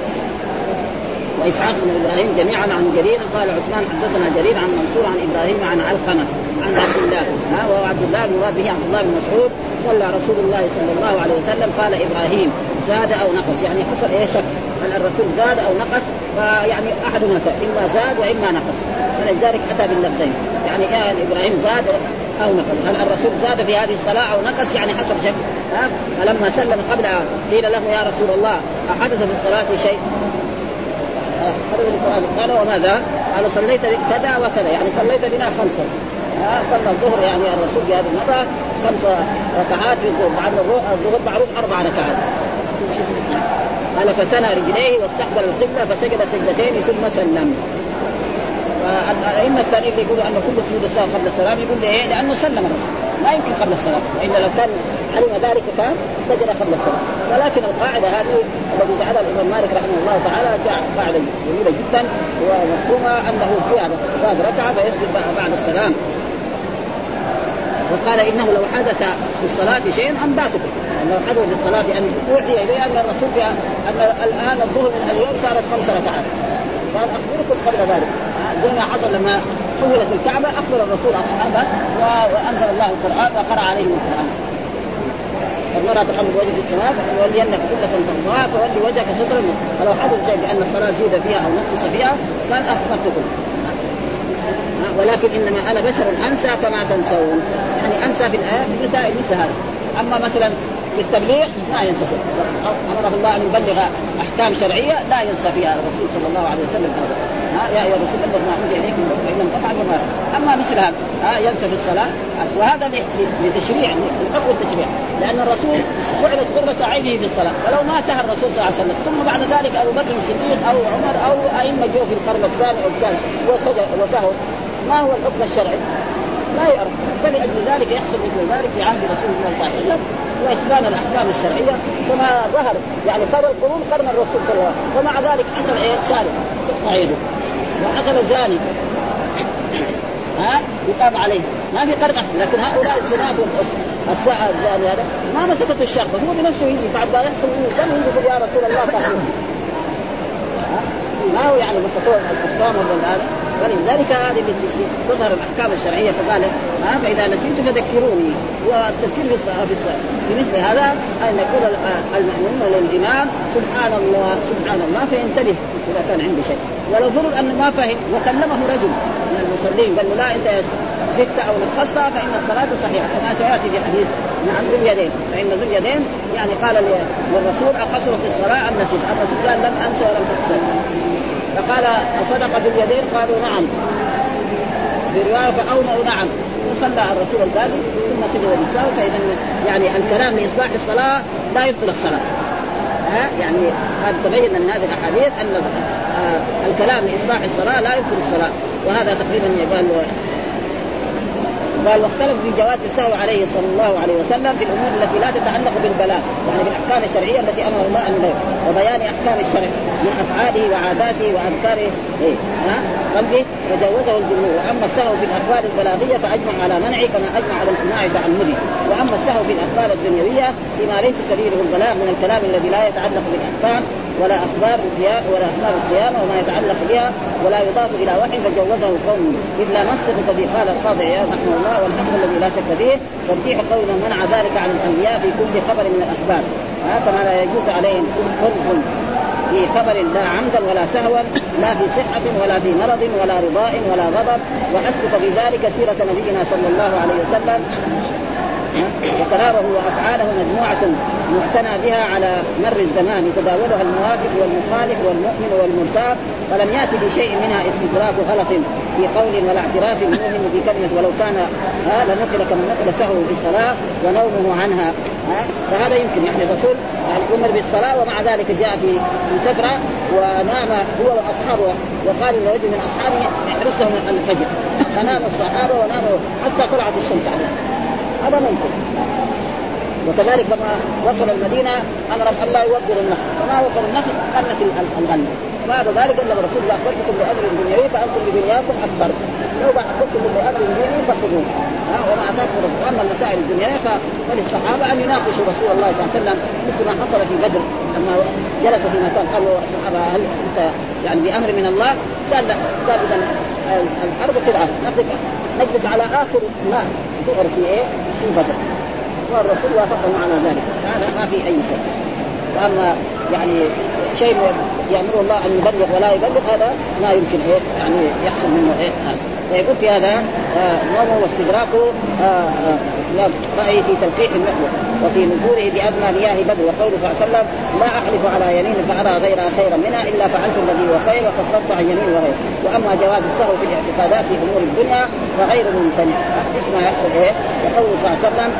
وإسحاق بن إبراهيم جميعا عن جرير. قال عثمان حدثنا جرير عن منصور عن إبراهيم عن علقمة عن عبد الله ها وهو عبد الله المراد به عبد الله بن مسعود. صلى رسول الله صلى الله عليه وسلم. قال إبراهيم زاد أو نقص يعني حصل إيه شك؟ هل الرسول زاد أو نقص؟ فيعني احد مثل إما زاد وإما نقص. فلذلك أتى باللفظين. يعني يعني إبراهيم زاد أو نقص؟ هل الرسول زاد في هذه الصلاة أو نقص؟ يعني حصل شك. فلما سلم قبل قيل له يا رسول الله أحدث في الصلاة شيء؟ في القرآن. قال وماذا؟ قال صليت كذا وكذا. يعني صليت بنا خمسة. صلى الظهر يعني الرسول في هذه المرة خمس ركعات في الظهر. مع الظهر معروف أربع ركعات. قال فثنى رجليه واستقبل القبلة فسجد سجدتين ثم سلم. فالائمه الثانيين اللي يقولوا أن كل سجود السهو قبل السلام يقول إيه؟ لأنه سلم الرسول. ما يمكن قبل السلام. والا لو كان علم ذلك كان سجد قبل السلام. ولكن القاعدة هذه التي جعلها الإمام مالك رحمه الله تعالى قاعدة جميلة جدا ومفهومة أنه فيها زاد ركعة فيسجد بعد السلام. وقال إنه لو حدث في الصلاة شيء انباتكم لو حدث في الصلاة أن أوحي الي أن الرسول في أن الآن الظهر من اليوم صارت خمس ركعات. قال أخبركم قبل ذلك. زي ما حصل لما حولت الكعبة أخبر الرسول أصحابه وأنزل الله القرآن وقرأ عليهم القرآن. قد نرى تقلب وجهك في السماء فولينك قبلة ترضاها فولي وجهك شطر فلو حدث شيء بأن الصلاة زيد فيها أو نقص فيها قال أخبرتكم. ولكن إنما أنا بشر أنسى كما تنسون. يعني أنسى في الايات المسائل مثل هذا. أما مثلا في التبليغ ما ينسى أمره الله أن يبلغ أحكام شرعية لا ينسى فيها. الرسول صلى الله عليه وسلم ابدا يا أيها الرسول بلغ ما أنزل إليكم فان لم تفعل فما اما مثل هذا ها ينسى في الصلاة. وهذا لتشريع لحكم التشريع. لأن الرسول جعلت قرة عينه في الصلاة. ولو ما سهى الرسول صلى الله عليه وسلم ثم بعد ذلك أبو بكر الصديق أو عمر أو أئمة جو في القرن الثاني أو الثالث وسهوا ما هو الحكم الشرعي؟ لا يعرف. فلأجل ذلك يحصل مثل ذلك في عهد رسول الله صلى الله عليه وسلم وإتبان الأحكام الشرعية كما ظهر يعني قبل القرون قرن الرسول صلى الله عليه وسلم. ومع ذلك حصل إيه؟ سالم. تقطع يده وحصل زاني. ها؟ يقام عليه. ما في قرن احسن لكن هؤلاء الزناة الساعة الزاني هذا. ما مسكته الشرطة. هو بنفسه يجي. بعد ما يحصل منه دم يقول يا رسول الله فاحمه ما هو يعني مسكوه الأحكام ولا هذا؟ ولذلك هذه التي تظهر الأحكام الشرعية فقال ها فإذا نسيت فذكروني والتذكير في في مثل هذا أن يقول المأمومون للامام سبحان الله سبحان الله فينتبه إذا كان عنده شيء. ولو فرض أنه ما فهم وكلمه رجل من المصلين قال له لا أنت زدت أو نقصتها فإن الصلاة صحيحة. كما سيأتي في حديث عن ذو اليدين. فإن ذو اليدين يعني قال للرسول اقصرت الصلاة أم نسيت؟ الرسول قال لم أنسى ولم تقصر. فقال أصدق باليدين؟ قالوا نعم. في رواية فأومأوا نعم. وصلى الرسول الباقي ثم سجد النساء فإذا يعني الكلام لإصلاح الصلاة لا يبطل الصلاة. ها؟ يعني هذا تبين من هذه الأحاديث أن آه الكلام لإصلاح الصلاة لا يبطل الصلاة. وهذا تقريبا يقال قال واختلف في جواز السهو عليه صلى الله عليه وسلم في الأمور التي لا تتعلق بالبلاغ يعني بالأحكام الشرعية التي أمر الله أن وبيان أحكام الشرع من أفعاله وعاداته وأذكاره. إيه؟ ها؟ قلبه وجوزه الجمهور وأما السهو في الاخبار البلاغية فأجمع على منعه كما أجمع على امتناع تعمده وأما السهو في الاخبار الدنيوية فيما ليس سبيله البلاغ من الكلام الذي لا يتعلق بالأحكام ولا أخبار القيامه ولا أخبار القيامه وما يتعلق بها ولا يضاف إلى وحي فجوزه قوم. إذ لا نص الذي قال القاضي عياض رحمه الله والحق الذي لا شك فيه. ترجيح قول من منع ذلك عن الأنبياء في كل خبر من الاخبار كما لا يجوز عليهم خلف في خبر لا عمدا ولا سهوا لا في صحة ولا في مرض ولا رضاء ولا غضب. وأسلك في ذلك سيرة نبينا صلى الله عليه وسلم. وكلامه وأفعاله مجموعة معتنى بها على مر الزمان يتداولها الموافق والمخالف والمؤمن والمرتاب ولم يأتي بشيء منها استدراك غلط في قول ولا اعتراف موهم في كلمه ولو كان هذا نقل كما نقل سهو في الصلاة ونومه عنها. ها فهذا يمكن. يعني الرسول يعني أمر بالصلاة ومع ذلك جاء في في فتره ونام هو وأصحابه وقال لرجل من أصحابه احرس لهم الفجر. فنام الصحابة وناموا حتى طلعت الشمس عليهم. هذا ممكن. وكذلك لما وصل المدينة أمر الله يوقر النخل. وما وقر النخل؟ قلت الغنم. بعد ذلك قال الرسول اذا اخبرتكم بأمر دنيوي فأنتم بدنياكم أكبر. لو اخبرتكم بأمر ديني فخذوه. وما أتاكم أما المسائل الدنيوية فللصحابة أن يناقشوا رسول الله صلى الله عليه وسلم مثل ما حصل في بدر. لما جلس في مكان قالوا الصحابة هل أنت يعني بأمر من الله؟ قال لا. قال اذا الحرب خدعه نجلس على آخر ما ظهر في إيه؟ في بدر. والرسول وافقهم على ذلك. هذا ما في أي شيء وأما يعني شيء يأمر الله أن يبلغ ولا يبلغ هذا ما يمكن إيه يعني يحصل منه إيه فيقول في هذا نومه واستدراكه رأيه في تلقيح المحور وفي نزوله بأدنى مياه بدر. وقوله صلى الله عليه وسلم لا أحلف على يمين فأرى غيرها خيرا منها إلا فعلت الذي هو خير وكفرت عن يمين وغيره وأما جواز السهو في الاعتقادات في أمور الدنيا فغير ممتنع. إيش ما يحصل إيه؟ وقوله صلى الله عليه وسلم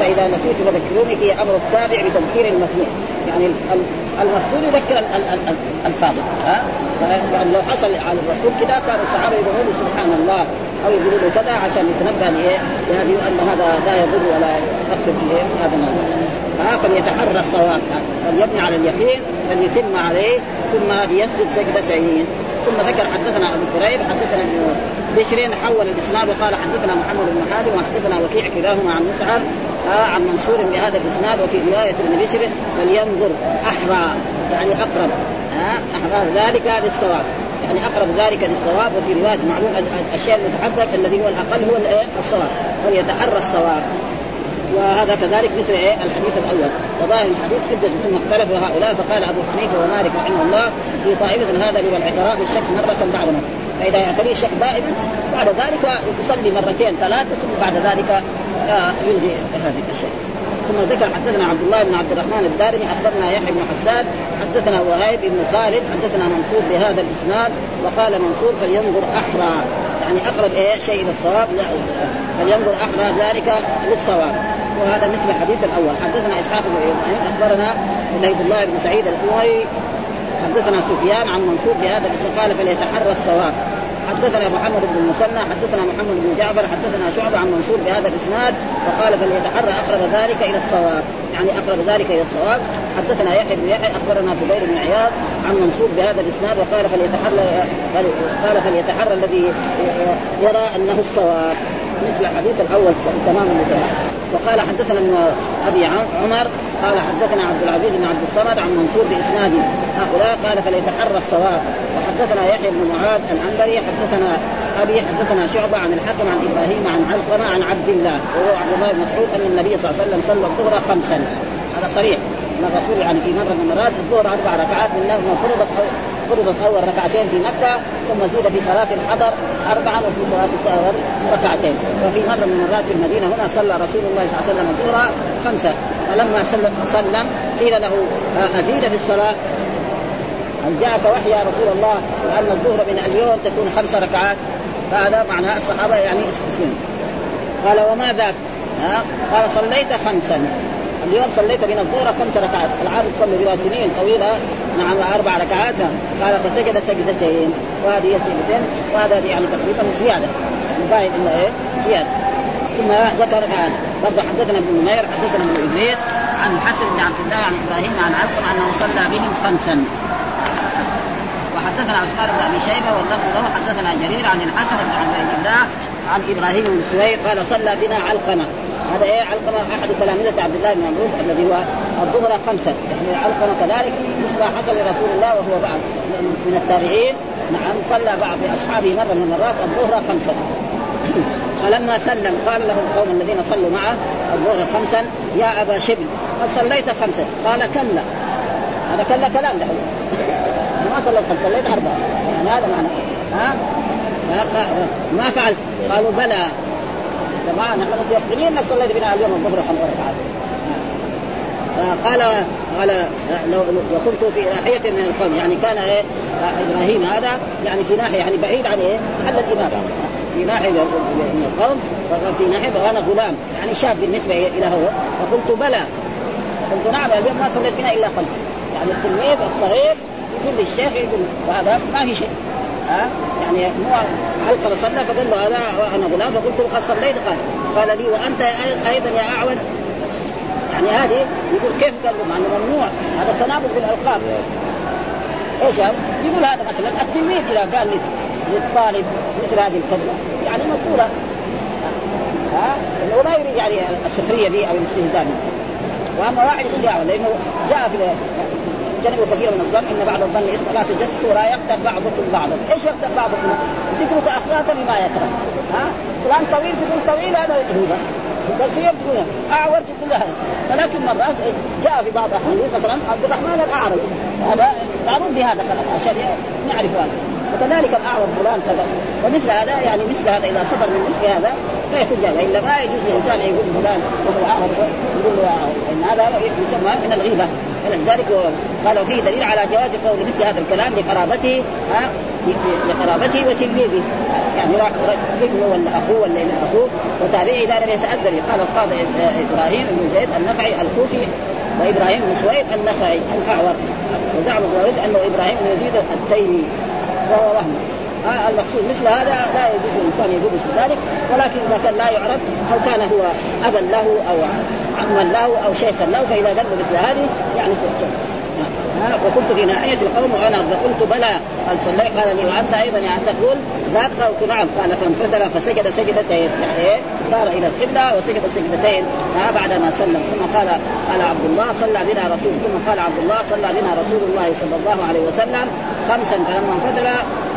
فإذا نسيت فذكروني في أمر التابع بتذكير المسموع. يعني المفضول يذكر الفاضل ها؟ يعني لو حصل على الرسول كذا كان الصحابة يقولوا سبحان الله أو يقولوا له كذا عشان يتنبه لإيه؟ لهذه أن هذا لا يضر ولا يؤثر في هذا الموضوع. ها؟ فليتحرى الصواب فليبني على اليقين فليتم عليه ثم ليسجد سجدتين ثم ذكر حدثنا أبو كريب حدثنا ابن بشر حول الإسناد وقال حدثنا محمد بن حاتم وحدثنا وكيع كلاهما عن مسعر آه عن منصور بهذا الإسناد وفي رواية ابن بشر فلينظر أحرى يعني أقرب آه أحرى ذلك للصواب. يعني أقرب ذلك للصواب وفي رواية معلوم الأشياء المتحقق الذي هو الأقل هو الصواب وليتحرى الصواب. وهذا كذلك مثل إيه؟ الحديث الأول. وظاهر الحديث حجة ثم اختلفوا هؤلاء فقال أبو حنيفة ومالك رحمه الله في طائفة هذا لمن اعتراف الشك مرة بعد مرة. فإذا يعتري الشك دائما بعد ذلك يصلي مرتين ثلاثة ثم بعد ذلك يلغي هذه الشيء ثم ذكر حدثنا عبد الله بن عبد الرحمن الدارمي أخبرنا يحيى بن حسان حدثنا وهيب بن خالد حدثنا منصور بهذا الإسناد وقال منصور فلينظر أحرى. يعني أقرب إيه؟ شيء إلى الصواب؟ فلينظر أحرى ذلك للصواب. وهذا مثل الحديث الأول. حدثنا إسحاق بن إبراهيم أخبرنا عبد الله بن سعيد الحوي حدثنا سفيان عن منصور بهذا الاسم قال فليتحرى الصواب. حدثنا محمد بن المثنى حدثنا محمد بن جعفر حدثنا شعبة عن منصور بهذا الإسناد فقال فليتحرى أقرب ذلك إلى الصواب. يعني أقرب ذلك إلى الصواب. حدثنا يحيى بن يحيى أخبرنا فضيل بن عياض عن منصور بهذا الإسناد وقال فليتحرى قال فليتحرى الذي يرى أنه الصواب. مثل الحديث الأول تماما وقال حدثنا ابن أبي عمر قال حدثنا عبد العزيز بن عبد الصمد عن منصور بإسناد هؤلاء قال فليتحرى الصواب. وحدثنا يحيى بن معاذ العنبري حدثنا أبي حدثنا شعبة عن الحكم عن إبراهيم عن علقمة عن عبد الله وهو عبد الله بن مسعود أن النبي صلى الله عليه وسلم صلى الظهر خمسا. هذا صريح. أن الرسول يعني في مرة من المرات الظهر أربع ركعات من فرضت فرضت اول ركعتين في مكة ثم زيد في صلاة الحضر اربعا وفي صلاة السهر ركعتين. وفي مرة من المرات في المدينة هنا صلى رسول الله صلى الله عليه وسلم الظهر خمسة. فلما سلم قيل له أزيد في الصلاة. هل جاءك وحي يا رسول الله وان الظهر من اليوم تكون خمس ركعات؟ فهذا معناه الصحابة يعني اسلموا قال وما ذاك؟ قال صليت خمسا. اليوم صليت من الظهر خمس ركعات. العادة تصلي بها سنين طويلة. نعم أربع ركعات. قال فسجد سجدتين. وهذه سجدتين. وهذا يعني تقريبا يعني فاهم انه إيه؟ زيادة. ثم ذكر عن برضه حدثنا ابن نمير حدثنا ابن إدريس عن حسن بن عبد الله عن إبراهيم عن علقم أنه صلى بهم خمسا. وحدثنا عثمان بن أبي شيبة واللفظ له حدثنا جرير عن الحسن بن عبد الله عن إبراهيم بن سويد قال صلى بنا علقمة. هذا إيه؟ علقمة أحد تلامذه عبد الله بن عمرو الذي هو الظهر خمسة. يعني علقمه كذلك مثل ما حصل لرسول الله وهو بعد من التابعين. نعم صلى بعض أصحابه مرة من المرات الظهر خمسة. فلما سلم قال له القوم الذين صلوا معه الظهر خمسا يا أبا شبل قد صليت خمسا قال كلا. هذا كلا كلام له. ما صليت خمسا صليت أربعة. يعني هذا معنى. ها؟ ما فعلت قالوا بلى. طبعا نحن متيقنين انك صليت بنا اليوم الظهر خمس ركعات قال قال لو وكنت في ناحية من القوم يعني كان إيه إبراهيم هذا يعني في ناحية يعني بعيد عن إيه؟ عن الإمام. في ناحية من القوم وفي ناحية وأنا غلام يعني شاب بالنسبة إلى هو. فقلت بلى. قلت نعم اليوم ما صليت بنا إلا خمسة يعني التلميذ الصغير يقول للشيخ يقول وهذا ما في شيء. ها؟ يعني مو علقمه صلى؟ فقال له هذا أنا غلام. فقلت له قد صليت؟ قال قال لي وأنت أيضا يا اعود يعني هذه يقول كيف؟ قال مع إنه ممنوع. هذا تناقض بالالقاب إيش هذا؟ يقول هذا مثلا التلميذ إذا قال للطالب مثل هذه الكلمة. يعني مقولة. ها؟ إنه ما يريد يعني السخرية به أو الاستهزاء به وأما واحد يقول يا لأنه جاء في اجتنبوا كثيرا من الظن إن بعض الظن اسم لا تجسسوا ولا يقتل بعضكم بعضا، إيش يقتل بعضكم؟ ذكرك أخلاقا لما يكره، ها؟ فلان طويل تقول طويل هذا هيبه، قصير تقول اعور تقول هذا، ولكن مرات جاء في بعض الأحاديث مثلا عبد الرحمن الأعرج. هذا معروف بهذا خلاص عشان نعرف هذا. وكذلك الاعور فلان كذا. ومثل هذا يعني مثل هذا إذا صدر من مثل هذا فيكون جاهل الا ما يجوز للانسان أن يقول فلان وهو اعور يقول إن هذا يسمى من الغيبة. فلذلك قال وفيه دليل على جواز قول مثل هذا الكلام لقرابته ها لقرابته وتلميذه. يعني ابنه ولا أخوه ولا ابن أخوه. وتابعي إذا لم يتاذر قال القاضي إبراهيم بن زيد النخعي الكوفي وإبراهيم بن سويد النخعي الأعور. وزعم سويد أنه إبراهيم بن يزيد التيمي. وهو وهم المقصود مثل هذا لا يجوز الإنسان يقول مثل ذلك ولكن إذا كان لا يعرف أو كان هو أبا له أو عما له أو شيخا له فإذا ذنب مثل هذه يعني وكنت في ناحية القوم وأنا فقلت بلى. قال صليت قال لي وأنت أيضا يعني تقول ذاك قلت نعم. قال فانفتل فسجد سجدتين. يعني صار إلى القبلة وسجد سجدتين. بعد ما سلم. ثم قال قال عبد الله صلى بنا رسول. ثم قال عبد الله صلى بنا رسول الله صلى الله عليه وسلم خمسا. فلما انفتل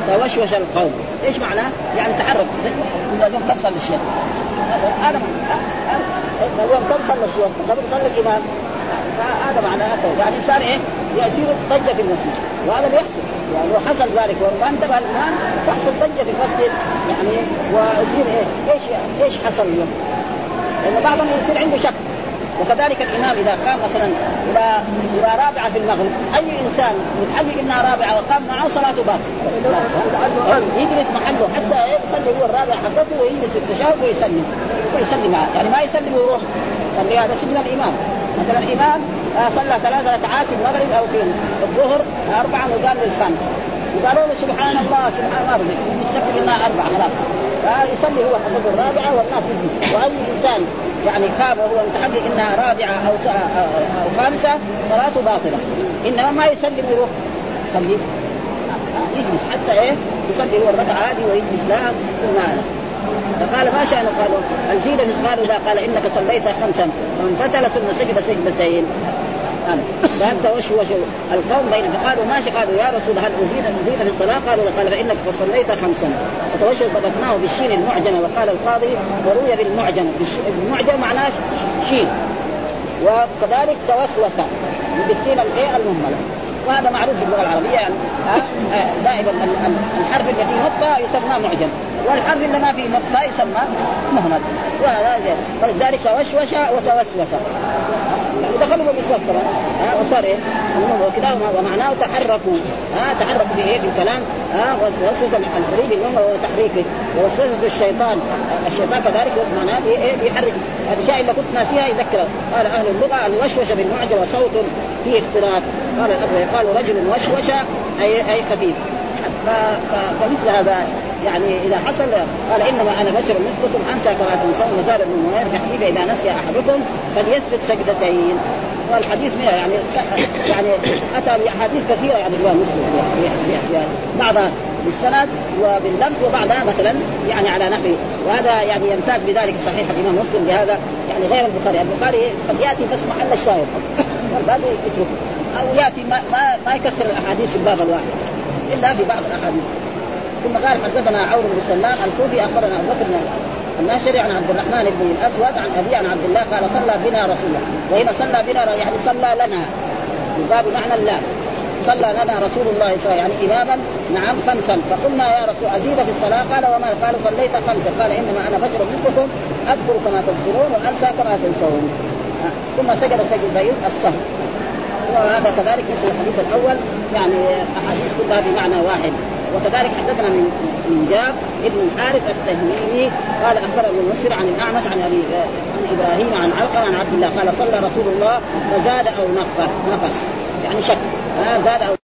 توشوش القوم. إيش معناه؟ يعني تحرك. صلى الشيخ؟ هذا اليوم كم صلى الشيخ؟ قبل صلى الإمام؟ هذا معناه يعني صار إيه؟ يصير ضجه في المسجد. وهذا بيحصل يعني لو حصل ذلك. وما انتبه الامام تحصل ضجه في المسجد. يعني ويصير إيه؟ إيش إيش حصل اليوم؟ لأن بعضهم يصير عنده شك. وكذلك الإمام إذا قام مثلا إلى إلى رابعة في المغرب أي إنسان متحقق إنها رابعة وقام معه صلاته باطله يجلس محله حتى يصلي هو الرابع حقته ويجلس في التشهد ويسلم. ويسلم. معه يعني ما يسلم ويروح. هذا سجن الإمام. مثلا الامام آه، صلى ثلاث ركعات في المغرب أو في الظهر أربعة وقام للخامس وقالوا له سبحان الله سبحان الله يتذكر إنها أربعة خلاص. يصلي هو حقته الرابعة والناس يجي وأي إنسان يعني خاب وهو متحقق إنها رابعة أو أو خامسة صلاته باطلة. إنما ما يسلم ويروح خليه يجلس حتى إيه؟ يصلي هو الركعة هذه ويجلس لها. ثم فقال ما شأنه؟ قالوا الجيل قالوا لا قال إنك صليت خمسا فانفتل ثم سجد سجدتين. قال توشوش القوم بين فقالوا ماشي قالوا يا رسول هل ازيد ازيد في الصلاة؟ قالوا قال فإنك قد صليت خمسا. فتوشوا ضبطناه بالشين المعجمه وقال القاضي وروي بالمعجم. المعجم معناه شين. وكذلك توسوس بالسين الإيه؟ المهملة. وهذا معروف في اللغة العربية يعني دائما الحرف الذي نطق يسمى معجم. والحرف اللي ما فيه نطق يسمى مهمل ولذلك توشوش وتوسوس. ودخلوا بالاسواق طبعا. وصار إيه؟ ومعناه تحركوا ها تحركوا في إيه في الكلام. ها ووسوسه القريب الامر وهو تحريكه ووسوسه الشيطان. الشيطان كذلك معناه إيه بيحرك. الاشياء اللي كنت ناسيها يذكر قال أهل اللغة الوشوشه بالمعجم وصوت فيه اختلاط. قال الاسود يقال رجل وشوش اي أي خفيف. فمثل هذا. يعني إذا حصل قال إنما أنا بشر مثلكم أنسى كما تنسون وزاد ابن منير تحديث اذا نسي أحدكم فليسجد سجدتين. والحديث منها يعني يعني أتى بأحاديث كثيرة يعني الامام مسلم بعضها بالسند وباللفظ وبعضها مثلا يعني على نحو. وهذا يعني يمتاز بذلك صحيح الإمام مسلم بهذا يعني غير البخاري، البخاري قد ياتي بس محل الشاهد. والباقي يتركه أو يأتي ما ما, ما يكثر الأحاديث في الباب الواحد. إلا في بعض الأحاديث. ثم قال حدثنا عون بن سلام الكوفي أخبرنا أبو بكر الناشري عن عبد الرحمن بن الأسود عن أبي عن عبد الله قال صلى بنا رسول الله. وهنا صلى بنا يعني صلى لنا. باب معنى الله صلى لنا رسول الله صلى الله عليه وسلم يعني إماما. نعم خمسا. فقلنا يا رسول أزيد في الصلاة؟ قال وما قال صليت خمسا. قال إنما أنا بشر مثلكم أذكر كما تذكرون وأنسى كما تنسون. ثم سجد سجدين السهو وهذا كذلك مثل الحديث الأول. يعني أحاديث كلها بمعنى واحد. وكذلك حدثنا من من جاب ابن الحارث التهميمي قال اخبر ابن المسر عن الأعمش عن ابي عن إبراهيم عن علقمة عن عبد الله قال صلى رسول الله فزاد أو نقص نقص. يعني شك. زاد أو